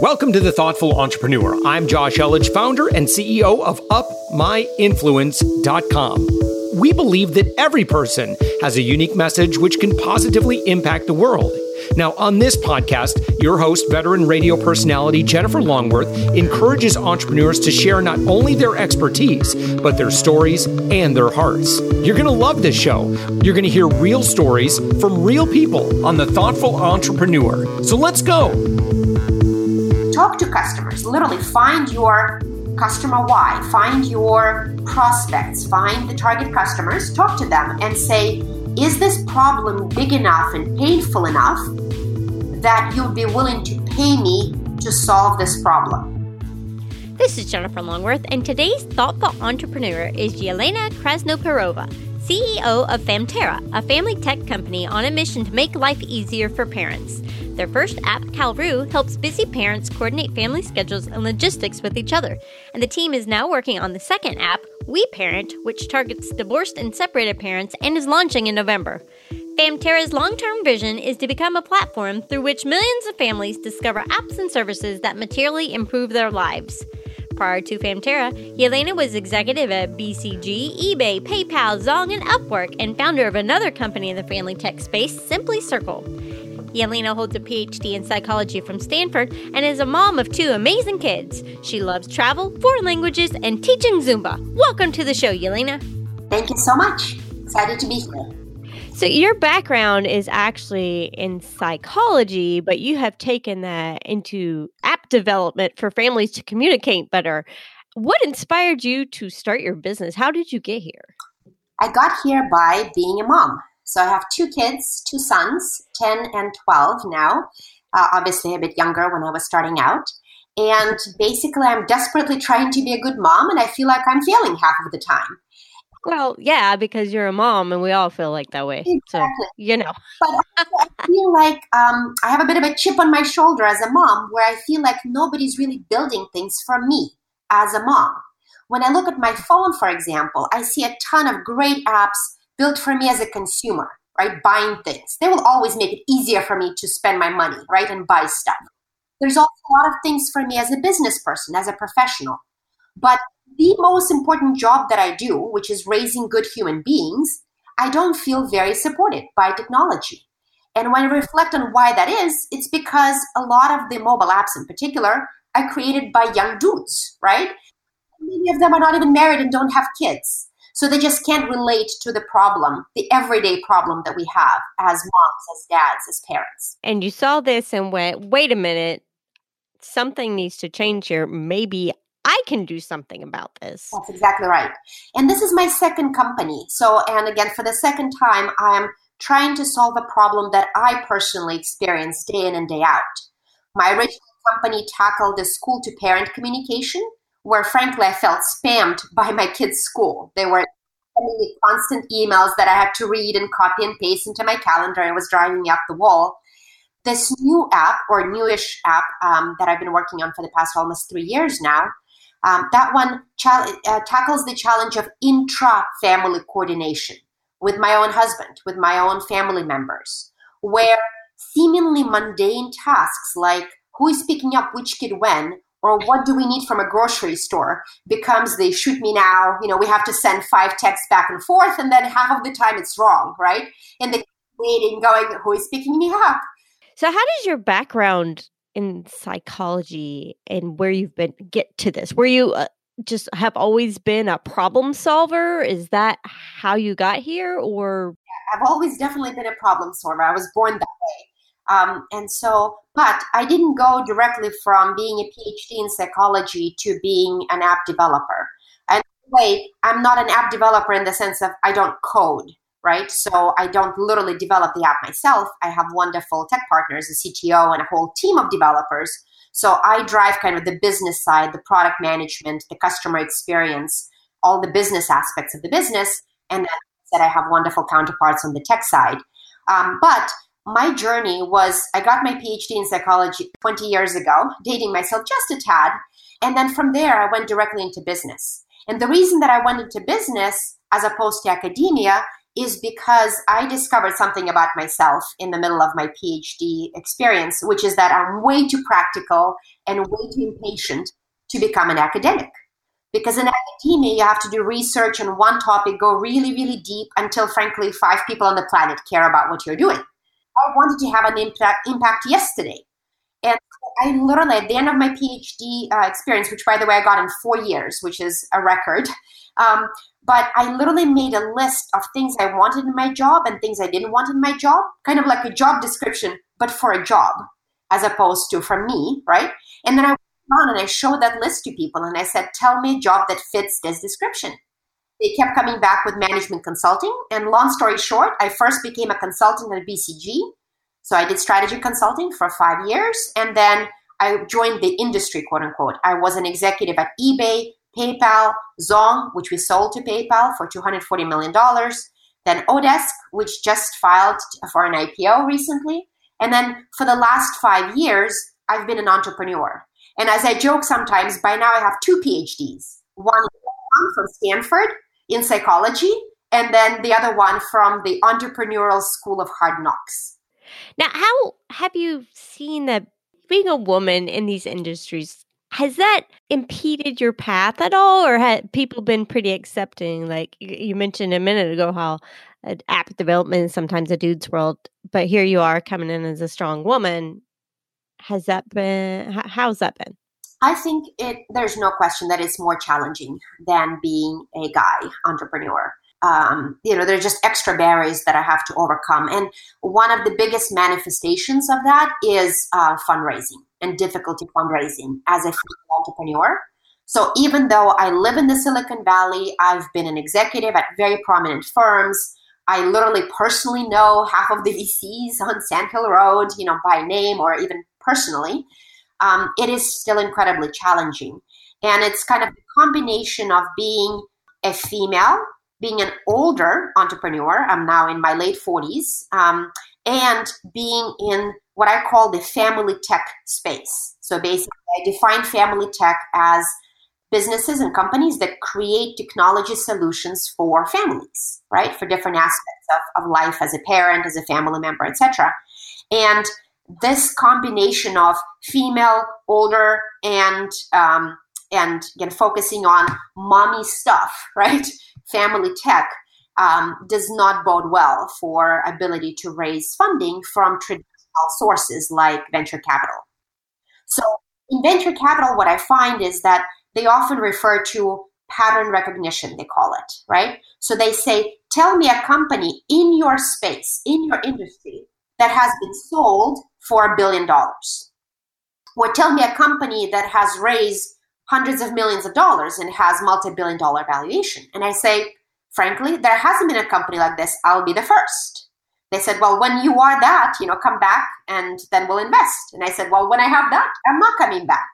Welcome to The Thoughtful Entrepreneur. I'm Josh Elledge, founder and CEO of UpMyInfluence.com. We believe that every person has a unique message which can positively impact the world. Now, on this podcast, your host, veteran radio personality Jennifer Longworth, encourages entrepreneurs to share not only their expertise, but their stories and their hearts. You're going to love this show. You're going to hear real stories from real people on The Thoughtful Entrepreneur. So let's go. Talk to customers. Literally, find your customer why, find your prospects, find the target customers, talk to them, and say, is this problem big enough and painful enough that you'd be willing to pay me to solve this problem? This is Jennifer Longworth, and today's thoughtful entrepreneur is Yelena Krasnoperova, CEO of Famterra, a family tech company on a mission to make life easier for parents. Their first app, Calroo, helps busy parents coordinate family schedules and logistics with each other. And the team is now working on the second app, We Parent, which targets divorced and separated parents and is launching in November. Famterra's long term vision is to become a platform through which millions of families discover apps and services that materially improve their lives. Prior to Famterra, Yelena was executive at BCG, eBay, PayPal, Zong, and Upwork, and founder of another company in the family tech space, Simply Circle. Yelena holds a PhD in psychology from Stanford and is a mom of two amazing kids. She loves travel, foreign languages, and teaching Zumba. Welcome to the show, Yelena. Thank you so much. Excited to be here. So, your background is actually in psychology, but you have taken that into app development for families to communicate better. What inspired you to start your business? How did you get here? I got here by being a mom. So I have two kids, two sons, 10 and 12 now. Uh, obviously, a bit younger when I was starting out. And basically, I'm desperately trying to be a good mom, and I feel like I'm failing half of the time. Well, yeah, because you're a mom, and we all feel like that way. Exactly. So, you know. but I feel like um, I have a bit of a chip on my shoulder as a mom, where I feel like nobody's really building things for me as a mom. When I look at my phone, for example, I see a ton of great apps built for me as a consumer, right? Buying things. They will always make it easier for me to spend my money, right? And buy stuff. There's also a lot of things for me as a business person, as a professional. But the most important job that I do, which is raising good human beings, I don't feel very supported by technology. And when I reflect on why that is, it's because a lot of the mobile apps in particular are created by young dudes, right? Many of them are not even married and don't have kids. So they just can't relate to the problem, the everyday problem that we have as moms, as dads, as parents. And you saw this and went, wait a minute, something needs to change here. Maybe I can do something about this. That's exactly right. And this is my second company. So, and again, for the second time, I am trying to solve a problem that I personally experience day in and day out. My original company tackled the school to parent communication where frankly I felt spammed by my kids' school. They were sending me constant emails that I had to read and copy and paste into my calendar. It was driving me up the wall. This new app or newish app um, that I've been working on for the past almost three years now, um, that one uh, tackles the challenge of intra-family coordination with my own husband, with my own family members, where seemingly mundane tasks like who is picking up which kid when or what do we need from a grocery store becomes the shoot me now you know we have to send five texts back and forth and then half of the time it's wrong right? And the waiting going who is picking me up? So how does your background in psychology and where you've been get to this were you uh, just have always been a problem solver? Is that how you got here or? I've always definitely been a problem solver. I was born that way. Um, and so, but I didn't go directly from being a PhD in psychology to being an app developer. And wait, I'm not an app developer in the sense of I don't code, right? So I don't literally develop the app myself. I have wonderful tech partners, a CTO, and a whole team of developers. So I drive kind of the business side, the product management, the customer experience, all the business aspects of the business. And said I have wonderful counterparts on the tech side. Um, but my journey was I got my PhD in psychology 20 years ago, dating myself just a tad. And then from there, I went directly into business. And the reason that I went into business as opposed to academia is because I discovered something about myself in the middle of my PhD experience, which is that I'm way too practical and way too impatient to become an academic. Because in academia, you have to do research on one topic, go really, really deep until, frankly, five people on the planet care about what you're doing. I wanted to have an impact, impact yesterday. And I literally, at the end of my PhD uh, experience, which by the way I got in four years, which is a record, um, but I literally made a list of things I wanted in my job and things I didn't want in my job, kind of like a job description, but for a job, as opposed to for me, right? And then I went on and I showed that list to people and I said, tell me a job that fits this description. They kept coming back with management consulting. And long story short, I first became a consultant at BCG. So I did strategy consulting for five years. And then I joined the industry, quote unquote. I was an executive at eBay, PayPal, Zong, which we sold to PayPal for $240 million, then Odesk, which just filed for an IPO recently. And then for the last five years, I've been an entrepreneur. And as I joke sometimes, by now I have two PhDs one from Stanford in psychology, and then the other one from the Entrepreneurial School of Hard Knocks. Now, how have you seen that being a woman in these industries has that impeded your path at all or had people been pretty accepting? Like you mentioned a minute ago how uh, app development is sometimes a dude's world but here you are coming in as a strong woman. Has that been how's that been? I think it there's no question that it's more challenging than being a guy entrepreneur um, you know, there's just extra barriers that I have to overcome. And one of the biggest manifestations of that is uh, fundraising and difficulty fundraising as a female entrepreneur. So even though I live in the Silicon Valley, I've been an executive at very prominent firms. I literally personally know half of the VCs on Sand Hill Road, you know, by name or even personally. Um, it is still incredibly challenging. And it's kind of a combination of being a female being an older entrepreneur, I'm now in my late 40s, um, and being in what I call the family tech space. So basically, I define family tech as businesses and companies that create technology solutions for families, right? For different aspects of, of life as a parent, as a family member, etc. And this combination of female, older, and um, and again focusing on mommy stuff, right? Family tech um, does not bode well for ability to raise funding from traditional sources like venture capital. So in venture capital, what I find is that they often refer to pattern recognition, they call it, right? So they say, tell me a company in your space, in your industry, that has been sold for a billion dollars. Or tell me a company that has raised hundreds of millions of dollars and has multi-billion dollar valuation. And I say, frankly, there hasn't been a company like this. I'll be the first. They said, well, when you are that, you know, come back and then we'll invest. And I said, well, when I have that, I'm not coming back.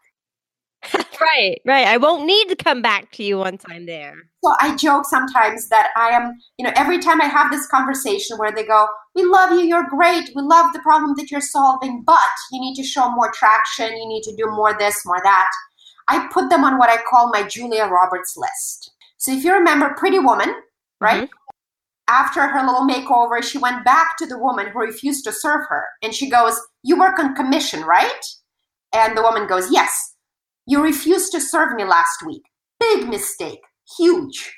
right, right. I won't need to come back to you once I'm there. So I joke sometimes that I am, you know, every time I have this conversation where they go, We love you, you're great, we love the problem that you're solving, but you need to show more traction, you need to do more this, more that. I put them on what I call my Julia Roberts list. So if you remember Pretty Woman, right? Mm-hmm. After her little makeover, she went back to the woman who refused to serve her. And she goes, You work on commission, right? And the woman goes, Yes. You refused to serve me last week. Big mistake. Huge.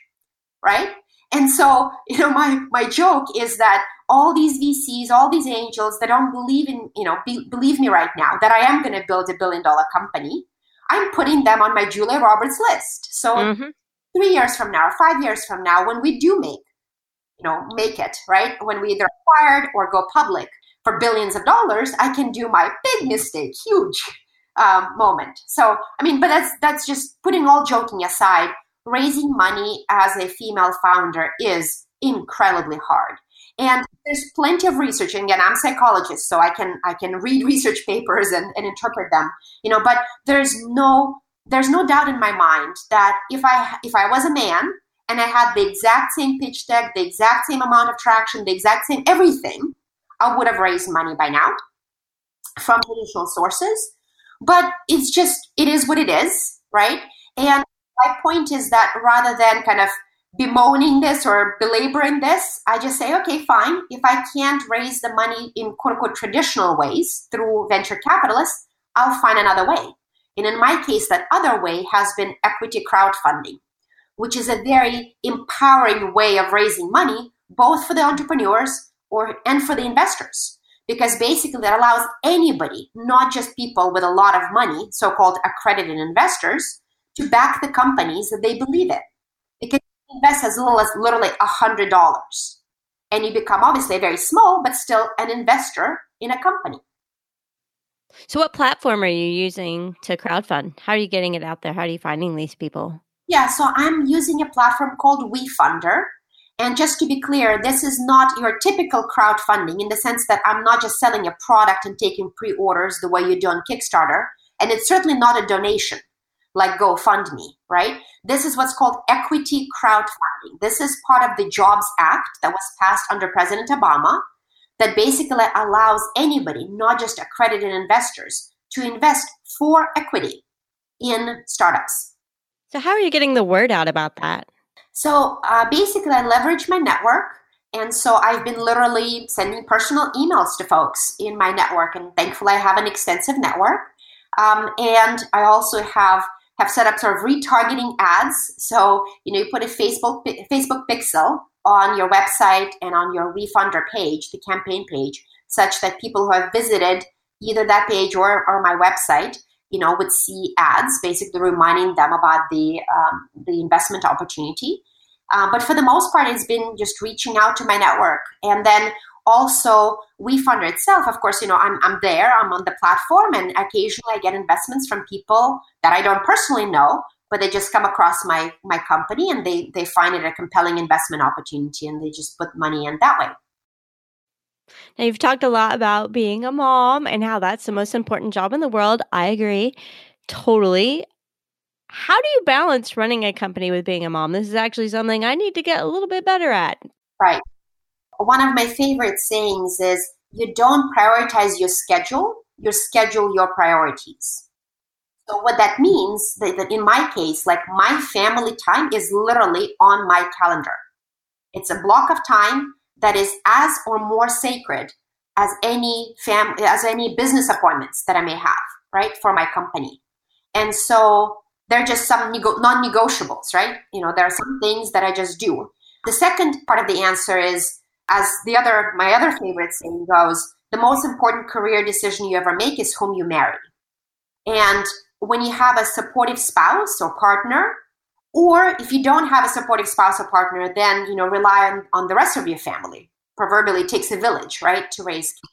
Right? And so, you know, my, my joke is that all these VCs, all these angels that don't believe in, you know, be, believe me right now that I am going to build a billion dollar company, I'm putting them on my Julia Roberts list. So mm-hmm. three years from now, five years from now, when we do make, you know, make it, right? When we either acquired or go public for billions of dollars, I can do my big mistake, huge um, moment. So, I mean, but that's that's just putting all joking aside. Raising money as a female founder is incredibly hard and there's plenty of research and again i'm a psychologist so i can i can read research papers and, and interpret them you know but there's no there's no doubt in my mind that if i if i was a man and i had the exact same pitch deck the exact same amount of traction the exact same everything i would have raised money by now from traditional sources. But it's just it is what it is right? And my point is that rather than kind of bemoaning this or belaboring this. I just say, okay, fine. If I can't raise the money in quote unquote traditional ways through venture capitalists, I'll find another way. And in my case, that other way has been equity crowdfunding, which is a very empowering way of raising money, both for the entrepreneurs or and for the investors. Because basically that allows anybody, not just people with a lot of money, so-called accredited investors, to back the companies that they believe in. Invest as little as literally a hundred dollars. And you become obviously very small, but still an investor in a company. So, what platform are you using to crowdfund? How are you getting it out there? How are you finding these people? Yeah, so I'm using a platform called WeFunder. And just to be clear, this is not your typical crowdfunding in the sense that I'm not just selling a product and taking pre orders the way you do on Kickstarter. And it's certainly not a donation like GoFundMe, right? This is what's called equity crowdfunding. This is part of the Jobs Act that was passed under President Obama that basically allows anybody, not just accredited investors, to invest for equity in startups. So, how are you getting the word out about that? So, uh, basically, I leverage my network. And so I've been literally sending personal emails to folks in my network. And thankfully, I have an extensive network. Um, and I also have have set up sort of retargeting ads. So, you know, you put a Facebook Facebook pixel on your website and on your WeFunder page, the campaign page, such that people who have visited either that page or, or my website, you know, would see ads, basically reminding them about the um, the investment opportunity. Uh, but for the most part, it's been just reaching out to my network, and then also WeFunder itself, of course, you know, I'm, I'm there, I'm on the platform, and occasionally I get investments from people that I don't personally know, but they just come across my my company and they they find it a compelling investment opportunity and they just put money in that way. Now you've talked a lot about being a mom and how that's the most important job in the world. I agree totally. How do you balance running a company with being a mom? This is actually something I need to get a little bit better at. Right one of my favorite sayings is you don't prioritize your schedule, you schedule your priorities. So what that means that, that in my case, like my family time is literally on my calendar. It's a block of time that is as or more sacred as any fam as any business appointments that I may have, right, for my company. And so they're just some nego- non-negotiables, right? You know, there are some things that I just do. The second part of the answer is as the other my other favorite saying goes, the most important career decision you ever make is whom you marry. And when you have a supportive spouse or partner, or if you don't have a supportive spouse or partner, then you know rely on, on the rest of your family. Proverbially, takes a village, right, to raise kids.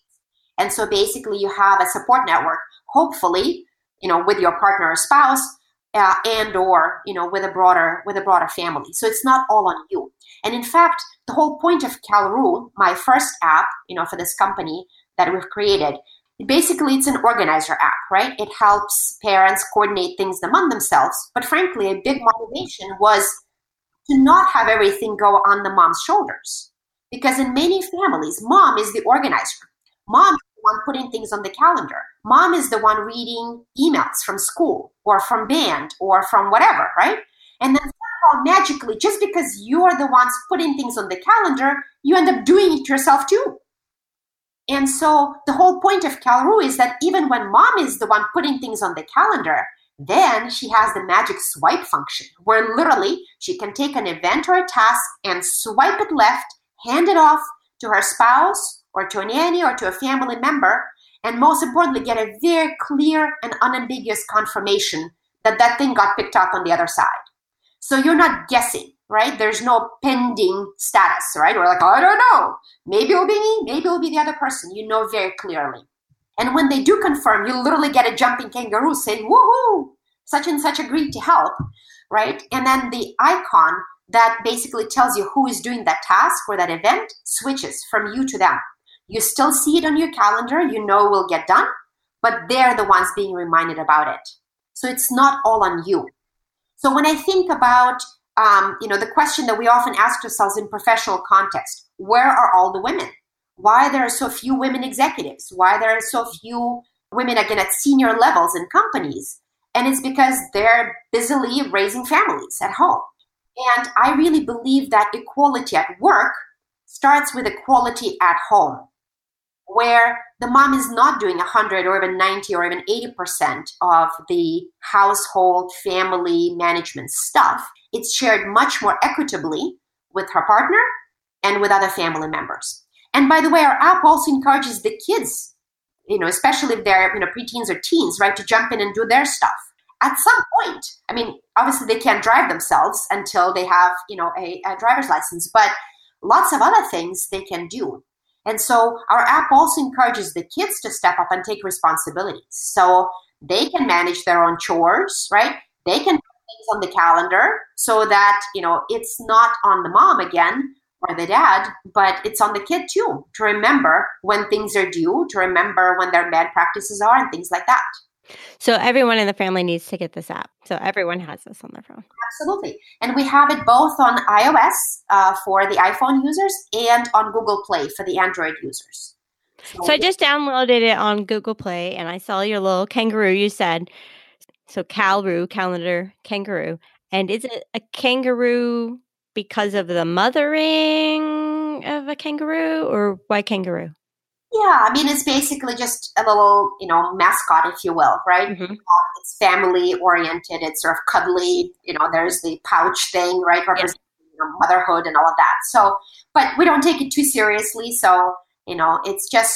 And so basically, you have a support network. Hopefully, you know, with your partner or spouse, uh, and or you know with a broader with a broader family. So it's not all on you. And in fact the whole point of calroo my first app you know for this company that we've created basically it's an organizer app right? It helps parents coordinate things among themselves. But frankly a big motivation was to not have everything go on the mom's shoulders. Because in many families mom is the organizer. Mom one putting things on the calendar. Mom is the one reading emails from school or from band or from whatever, right? And then somehow magically, just because you're the ones putting things on the calendar, you end up doing it yourself too. And so the whole point of Calroo is that even when mom is the one putting things on the calendar, then she has the magic swipe function where literally she can take an event or a task and swipe it left, hand it off to her spouse or to a nanny or to a family member, and most importantly, get a very clear and unambiguous confirmation that that thing got picked up on the other side. So you're not guessing, right? There's no pending status, right? We're like, oh, I don't know. Maybe it'll be me, maybe it'll be the other person. You know very clearly. And when they do confirm, you literally get a jumping kangaroo saying, woohoo, such and such agreed to help, right? And then the icon that basically tells you who is doing that task or that event switches from you to them. You still see it on your calendar, you know will get done, but they're the ones being reminded about it. So it's not all on you. So when I think about um, you know the question that we often ask ourselves in professional context, where are all the women? Why there are so few women executives? Why there are so few women again at senior levels in companies? And it's because they're busily raising families at home. And I really believe that equality at work starts with equality at home, where the mom is not doing 100 or even 90 or even 80% of the household family management stuff. It's shared much more equitably with her partner and with other family members. And by the way, our app also encourages the kids, you know, especially if they're, you know, preteens or teens, right, to jump in and do their stuff. At some point, I mean, obviously they can't drive themselves until they have, you know, a, a driver's license, but lots of other things they can do. And so our app also encourages the kids to step up and take responsibilities. So they can manage their own chores, right? They can put things on the calendar so that, you know, it's not on the mom again or the dad, but it's on the kid too to remember when things are due, to remember when their bad practices are and things like that. So everyone in the family needs to get this app. So everyone has this on their phone. Absolutely. And we have it both on iOS uh, for the iPhone users and on Google Play for the Android users. So, so I just downloaded it on Google Play and I saw your little kangaroo you said. So Calroo, calendar, kangaroo. And is it a kangaroo because of the mothering of a kangaroo or why kangaroo? Yeah, I mean, it's basically just a little, you know, mascot, if you will, right? Mm-hmm. Uh, it's family oriented. It's sort of cuddly. You know, there's the pouch thing, right? Representing you know, motherhood and all of that. So, but we don't take it too seriously. So, you know, it's just,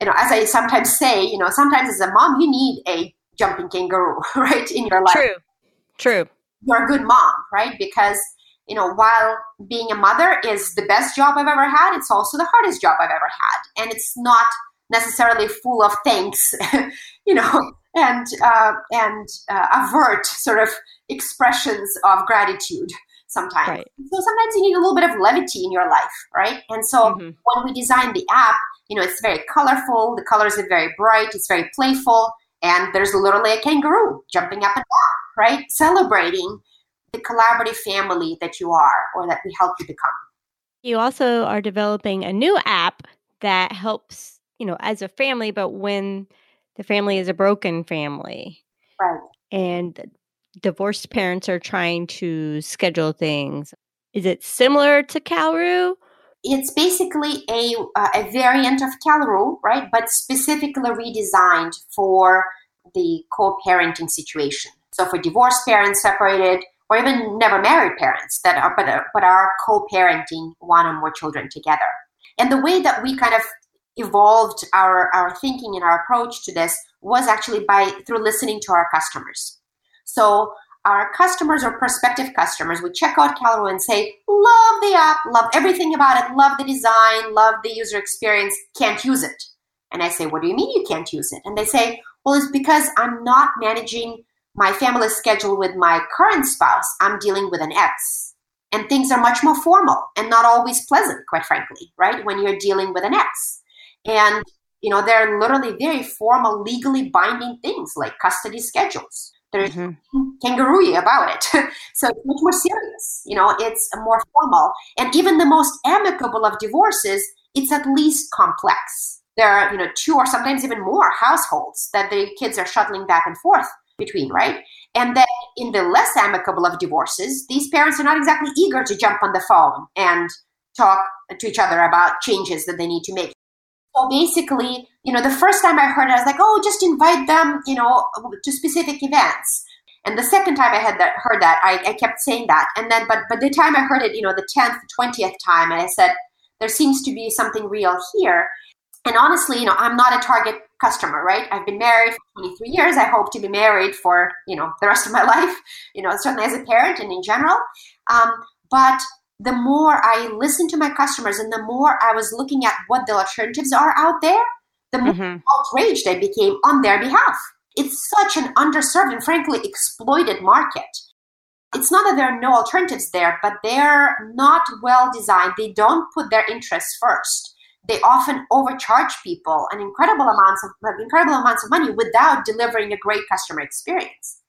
you know, as I sometimes say, you know, sometimes as a mom, you need a jumping kangaroo, right, in your life. True. True. You're a good mom, right? Because you know, while being a mother is the best job I've ever had, it's also the hardest job I've ever had. And it's not necessarily full of thanks, you know, and uh, and uh, avert sort of expressions of gratitude sometimes. Right. So sometimes you need a little bit of levity in your life, right? And so mm-hmm. when we designed the app, you know, it's very colorful. The colors are very bright. It's very playful, and there's literally a kangaroo jumping up and down, right, celebrating the collaborative family that you are or that we help you become. You also are developing a new app that helps, you know, as a family, but when the family is a broken family. Right. And divorced parents are trying to schedule things. Is it similar to Calroo? It's basically a, uh, a variant of Calroo, right? But specifically redesigned for the co parenting situation. So for divorced parents separated, or even never married parents that are but, are, but are co-parenting one or more children together. And the way that we kind of evolved our, our thinking and our approach to this was actually by through listening to our customers. So our customers or prospective customers would check out Calroo and say, love the app, love everything about it, love the design, love the user experience, can't use it. And I say, what do you mean you can't use it? And they say, well, it's because I'm not managing my family schedule with my current spouse, I'm dealing with an ex. And things are much more formal and not always pleasant, quite frankly, right? When you're dealing with an ex. And, you know, there are literally very formal, legally binding things like custody schedules. There's mm-hmm. kangaroo about it. so it's much more serious. You know, it's more formal. And even the most amicable of divorces, it's at least complex. There are, you know, two or sometimes even more households that the kids are shuttling back and forth between, right? And then in the less amicable of divorces, these parents are not exactly eager to jump on the phone and talk to each other about changes that they need to make. So basically, you know, the first time I heard it, I was like, oh, just invite them, you know, to specific events. And the second time I had that heard that, I, I kept saying that. And then, but but the time I heard it, you know, the tenth, twentieth time, and I said, there seems to be something real here. And honestly, you know, I'm not a target customer, right? I've been married for 23 years. I hope to be married for, you know, the rest of my life, you know, certainly as a parent and in general. Um, but the more I listened to my customers and the more I was looking at what the alternatives are out there, the more mm-hmm. outraged I became on their behalf. It's such an underserved and frankly exploited market. It's not that there are no alternatives there, but they're not well designed. They don't put their interests first they often overcharge people an incredible amounts of incredible amounts of money without delivering a great customer experience.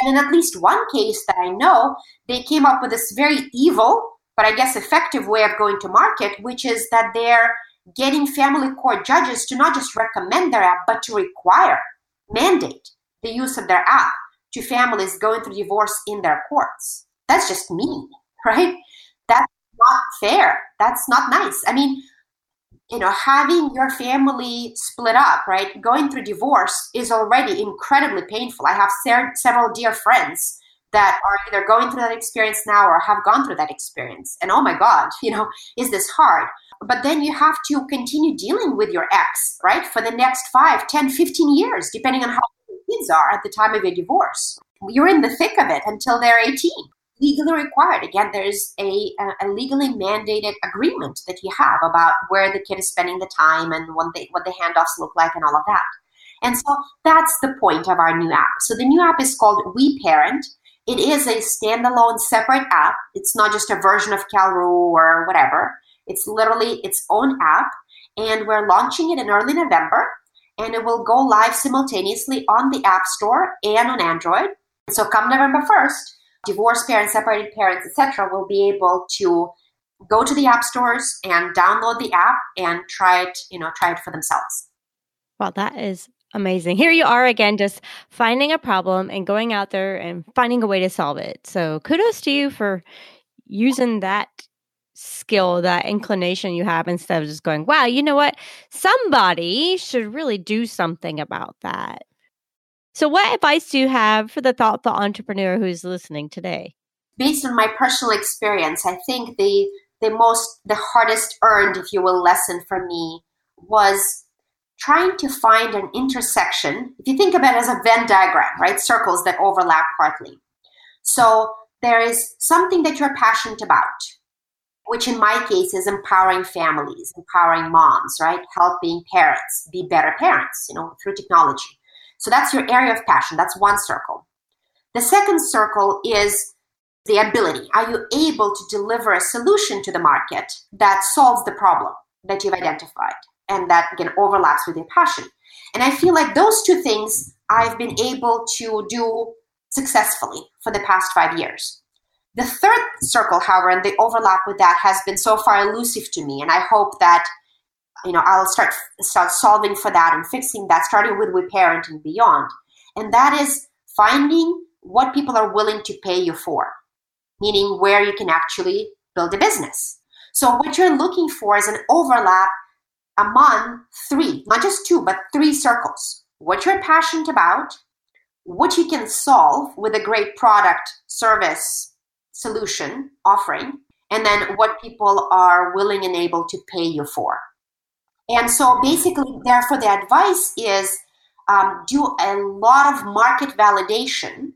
And in at least one case that I know, they came up with this very evil, but I guess effective way of going to market, which is that they're getting family court judges to not just recommend their app, but to require, mandate the use of their app to families going through divorce in their courts. That's just mean. right? That's not fair. That's not nice. I mean, you know, having your family split up, right? Going through divorce is already incredibly painful. I have ser- several dear friends that are either going through that experience now or have gone through that experience. And oh my God, you know, is this hard? But then you have to continue dealing with your ex, right? For the next 5, 10, 15 years, depending on how your kids are at the time of your divorce. You're in the thick of it until they're 18 legally required. Again, there's a, a, legally mandated agreement that you have about where the kid is spending the time and what, they, what the handoffs look like and all of that. And so that's the point of our new app. So the new app is called We Parent. It is a standalone separate app. It's not just a version of Calroo or whatever. It's literally its own app. And we're launching it in early November. And it will go live simultaneously on the App Store and on Android. So come November 1st, divorced parents, separated parents, etc., will be able to go to the app stores and download the app and try it, you know, try it for themselves. Well, that is amazing. Here you are again, just finding a problem and going out there and finding a way to solve it. So kudos to you for using that skill, that inclination you have instead of just going, wow, you know what? Somebody should really do something about that. So, what advice do you have for the thoughtful entrepreneur who's listening today? Based on my personal experience, I think the the most the hardest earned, if you will, lesson for me was trying to find an intersection. If you think about it as a Venn diagram, right? Circles that overlap partly. So there is something that you're passionate about, which in my case is empowering families, empowering moms, right? Helping parents be better parents, you know, through technology. So that's your area of passion. That's one circle. The second circle is the ability. Are you able to deliver a solution to the market that solves the problem that you've identified and that again overlaps with your passion? And I feel like those two things I've been able to do successfully for the past five years. The third circle, however, and the overlap with that has been so far elusive to me. And I hope that you know, I'll start start solving for that and fixing that, starting with We Parent and beyond. And that is finding what people are willing to pay you for, meaning where you can actually build a business. So what you're looking for is an overlap among three, not just two, but three circles. What you're passionate about, what you can solve with a great product, service, solution offering, and then what people are willing and able to pay you for. And so basically, therefore, the advice is um, do a lot of market validation,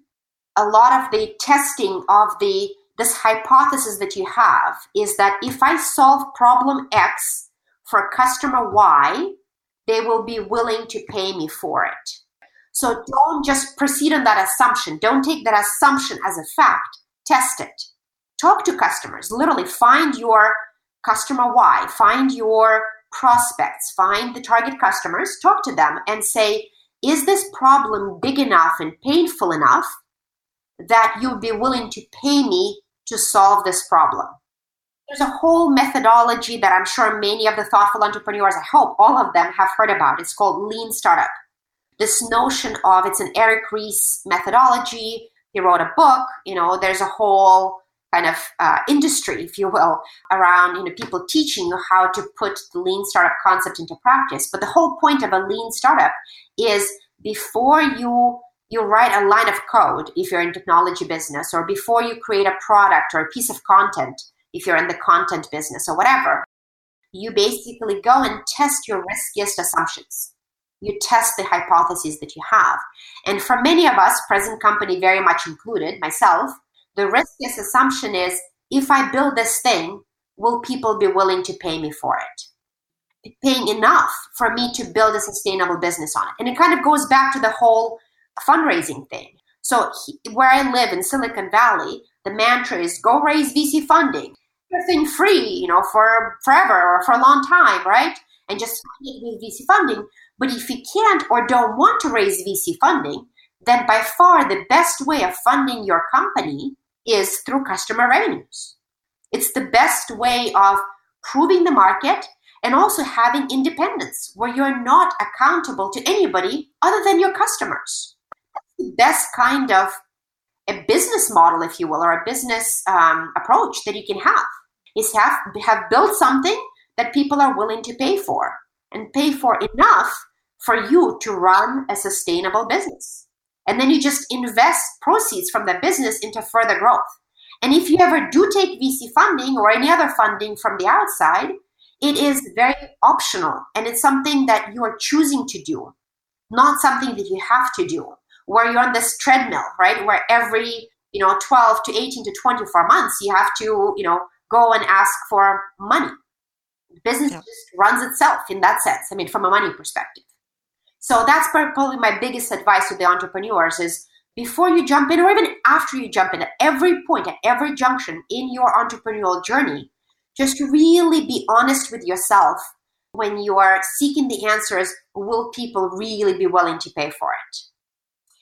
a lot of the testing of the this hypothesis that you have is that if I solve problem X for customer Y, they will be willing to pay me for it. So don't just proceed on that assumption. Don't take that assumption as a fact. Test it. Talk to customers. Literally find your customer Y, find your prospects, find the target customers, talk to them, and say, is this problem big enough and painful enough that you'd be willing to pay me to solve this problem? There's a whole methodology that I'm sure many of the thoughtful entrepreneurs, I hope all of them have heard about. It's called Lean Startup. This notion of it's an Eric Ries methodology. He wrote a book, you know, there's a whole kind of uh, industry, if you will, around you know people teaching you how to put the lean startup concept into practice. But the whole point of a lean startup is before you you write a line of code if you're in technology business, or before you create a product or a piece of content if you're in the content business or whatever, you basically go and test your riskiest assumptions. You test the hypotheses that you have. And for many of us, present company very much included, myself, the riskiest assumption is if I build this thing, will people be willing to pay me for it? Paying enough for me to build a sustainable business on it. And it kind of goes back to the whole fundraising thing. So, where I live in Silicon Valley, the mantra is go raise VC funding. Everything free, you know, for forever or for a long time, right? And just with VC funding. But if you can't or don't want to raise VC funding, then by far the best way of funding your company is through customer revenues. It's the best way of proving the market and also having independence where you're not accountable to anybody other than your customers. That's the best kind of a business model, if you will, or a business um, approach that you can have is have have built something that people are willing to pay for and pay for enough for you to run a sustainable business. And then you just invest proceeds from the business into further growth. And if you ever do take VC funding or any other funding from the outside, it is very optional and it's something that you are choosing to do, not something that you have to do. Where you're on this treadmill, right? Where every you know 12 to 18 to 24 months you have to you know go and ask for money business yeah. just runs itself in that sense i mean from a money perspective so that's probably my biggest advice to the entrepreneurs is before you jump in or even after you jump in at every point at every junction in your entrepreneurial journey just really be honest with yourself when you are seeking the answers will people really be willing to pay for it?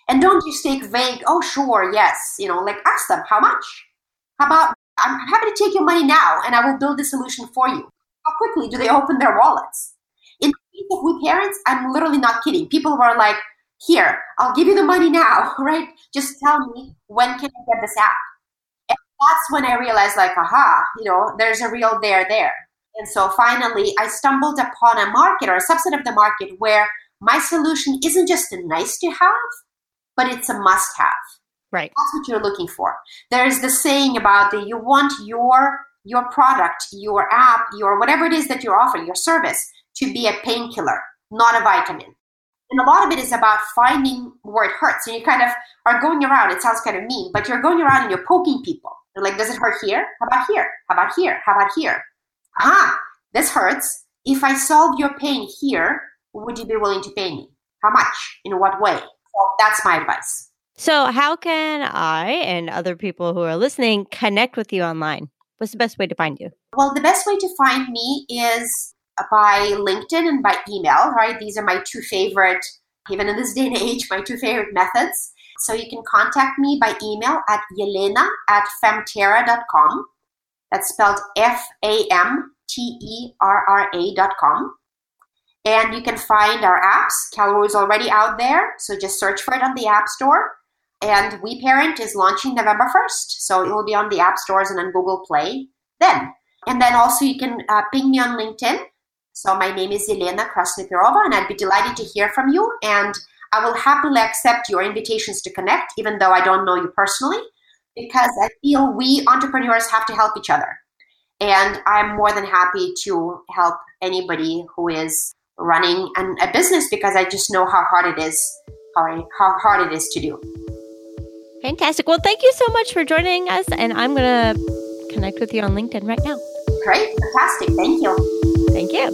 And don't just take vague oh sure yes you know like ask them how much? How about i'm happy to take your money now and i will build the solution for you. How quickly do they open their wallets in the case of we parents i'm literally not kidding people were like here i'll give you the money now right just tell me when can i get this app And that's when I realized, like, aha, you know, there's a real there there. And so finally, I stumbled upon a market or a subset of the market where my solution isn't just a nice to have, but it's a must have. Right. That's what you're looking for. There's the saying about that you want your your product, your app, your whatever it is that you're offering, your service, to be a painkiller, not a vitamin. And a lot of it is about finding where it hurts. And you kind of are going around, it sounds kind of mean, but you're going around and you're poking people. They're like, does it hurt here? How about here? How about here? How about here? Ah, this hurts. If I solve your pain here, would you be willing to pay me? How much? In what way? So that's my advice. So, how can I and other people who are listening connect with you online? What's the best way to find you? Well, the best way to find me is by LinkedIn and by email, right? These are my two favorite, even in this day and age, my two favorite methods. So you can contact me by email at yelena at famterra.com. That's spelled F A M T E R R A.com. And you can find our apps. Calroo is already out there, so just search for it on the App Store. And We Parent is launching November 1st, so it will be on the App Stores and on Google Play then. And then also you can uh, ping me on LinkedIn. So my name is Elena Krasnoperova, and I'd be delighted to hear from you. And I will happily accept your invitations to connect, even though I don't know you personally, because I feel we entrepreneurs have to help each other. And I'm more than happy to help anybody who is running an, a business because I just know how hard it is, how, how hard it is to do. Fantastic. Well, thank you so much for joining us, and I'm going to connect with you on LinkedIn right now. Great. Fantastic. Thank you. Thank you.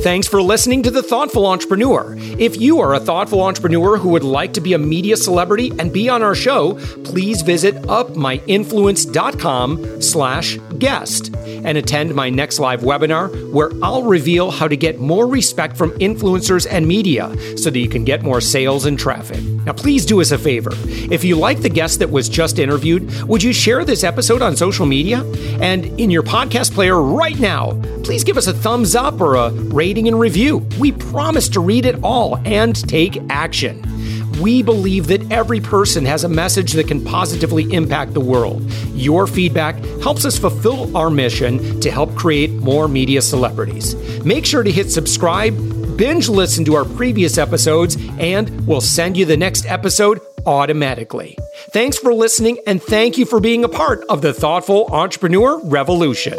Thanks for listening to The Thoughtful Entrepreneur. If you are a thoughtful entrepreneur who would like to be a media celebrity and be on our show, please visit upmyinfluence.com slash guest and attend my next live webinar where I'll reveal how to get more respect from influencers and media so that you can get more sales and traffic. Now, please do us a favor. If you like the guest that was just interviewed, would you share this episode on social media? And in your podcast player right now, please give us a thumbs up or a rating and review. We promise to read it all and take action. We believe that every person has a message that can positively impact the world. Your feedback helps us fulfill our mission to help create more media celebrities. Make sure to hit subscribe binge listen to our previous episodes, and we'll send you the next episode automatically. Thanks for listening, and thank you for being a part of the Thoughtful Entrepreneur Revolution.